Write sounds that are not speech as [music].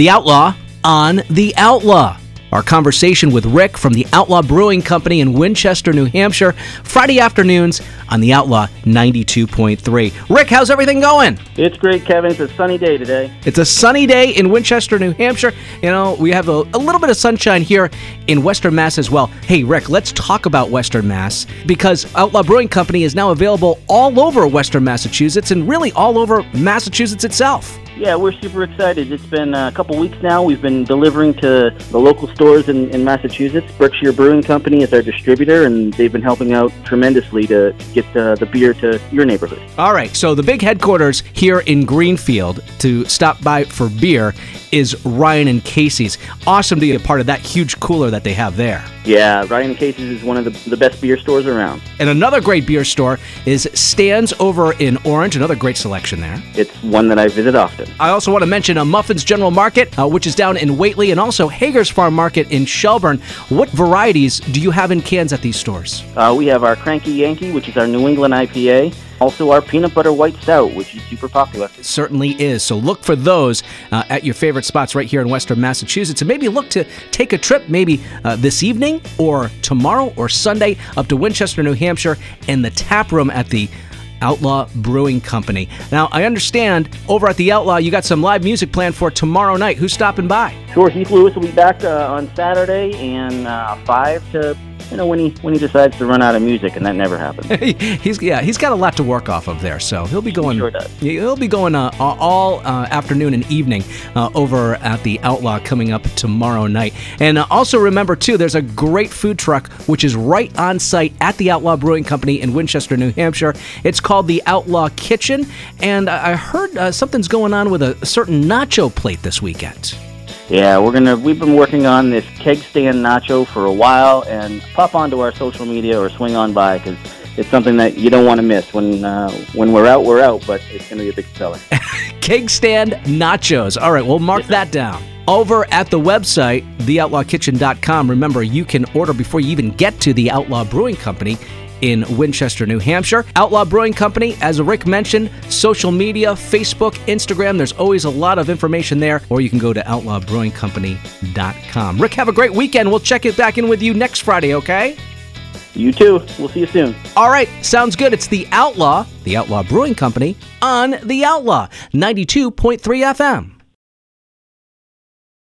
The Outlaw on The Outlaw. Our conversation with Rick from the Outlaw Brewing Company in Winchester, New Hampshire, Friday afternoons on The Outlaw 92.3. Rick, how's everything going? It's great, Kevin. It's a sunny day today. It's a sunny day in Winchester, New Hampshire. You know, we have a, a, little bit of sunshine here in Western Mass as well. Hey, Rick, let's talk about Western Mass because Outlaw Brewing Company is now available all over Western Massachusetts and really all over Massachusetts itself. Yeah, we're super excited. It's been a couple weeks now. We've been delivering to the local stores in, in Massachusetts. Berkshire Brewing Company is our distributor, and they've been helping out tremendously to get uh, the beer to your neighborhood. All right, so the big headquarters here in Greenfield to stop by for beer is Ryan and Casey's. Awesome to be a part of that huge cooler that they have there. Yeah, Ryan and Casey's is one of the, the best beer stores around. And another great beer store is Stands over in Orange, another great selection there. It's one that I visit often. I also want to mention a Muffins General Market, uh, which is down in Whately, and also Hager's Farm Market in Shelburne. What varieties do you have in cans at these stores? Uh, we have our Cranky Yankee, which is our New England IPA. Also, our peanut butter white stout, which is super popular. It certainly is. So look for those uh, at your favorite spots right here in Western Massachusetts. And maybe look to take a trip, maybe uh, this evening or tomorrow or Sunday up to Winchester, New Hampshire, and the tap room at the Outlaw Brewing Company. Now, I understand over at the Outlaw, you got some live music planned for tomorrow night. Who's stopping by? Sure, Heath Lewis will be back uh, on Saturday and uh, 5 to you know when he when he decides to run out of music, and that never happens. [laughs] he's yeah, he's got a lot to work off of there, so he'll be going. He sure does. He'll be going uh, all uh, afternoon and evening uh, over at the Outlaw coming up tomorrow night. And uh, also remember too, there's a great food truck which is right on site at the Outlaw Brewing Company in Winchester, New Hampshire. It's called the Outlaw Kitchen, and I heard uh, something's going on with a certain nacho plate this weekend. Yeah, we're gonna. We've been working on this keg stand nacho for a while, and pop onto our social media or swing on by because it's something that you don't want to miss. When uh, when we're out, we're out, but it's gonna be a big seller. [laughs] keg stand nachos. All right, we'll mark that down. Over at the website, theoutlawkitchen.com, remember you can order before you even get to the Outlaw Brewing Company in Winchester, New Hampshire. Outlaw Brewing Company, as Rick mentioned, social media, Facebook, Instagram, there's always a lot of information there, or you can go to outlawbrewingcompany.com. Rick, have a great weekend. We'll check it back in with you next Friday, okay? You too. We'll see you soon. All right, sounds good. It's the Outlaw, the Outlaw Brewing Company, on the Outlaw 92.3 FM.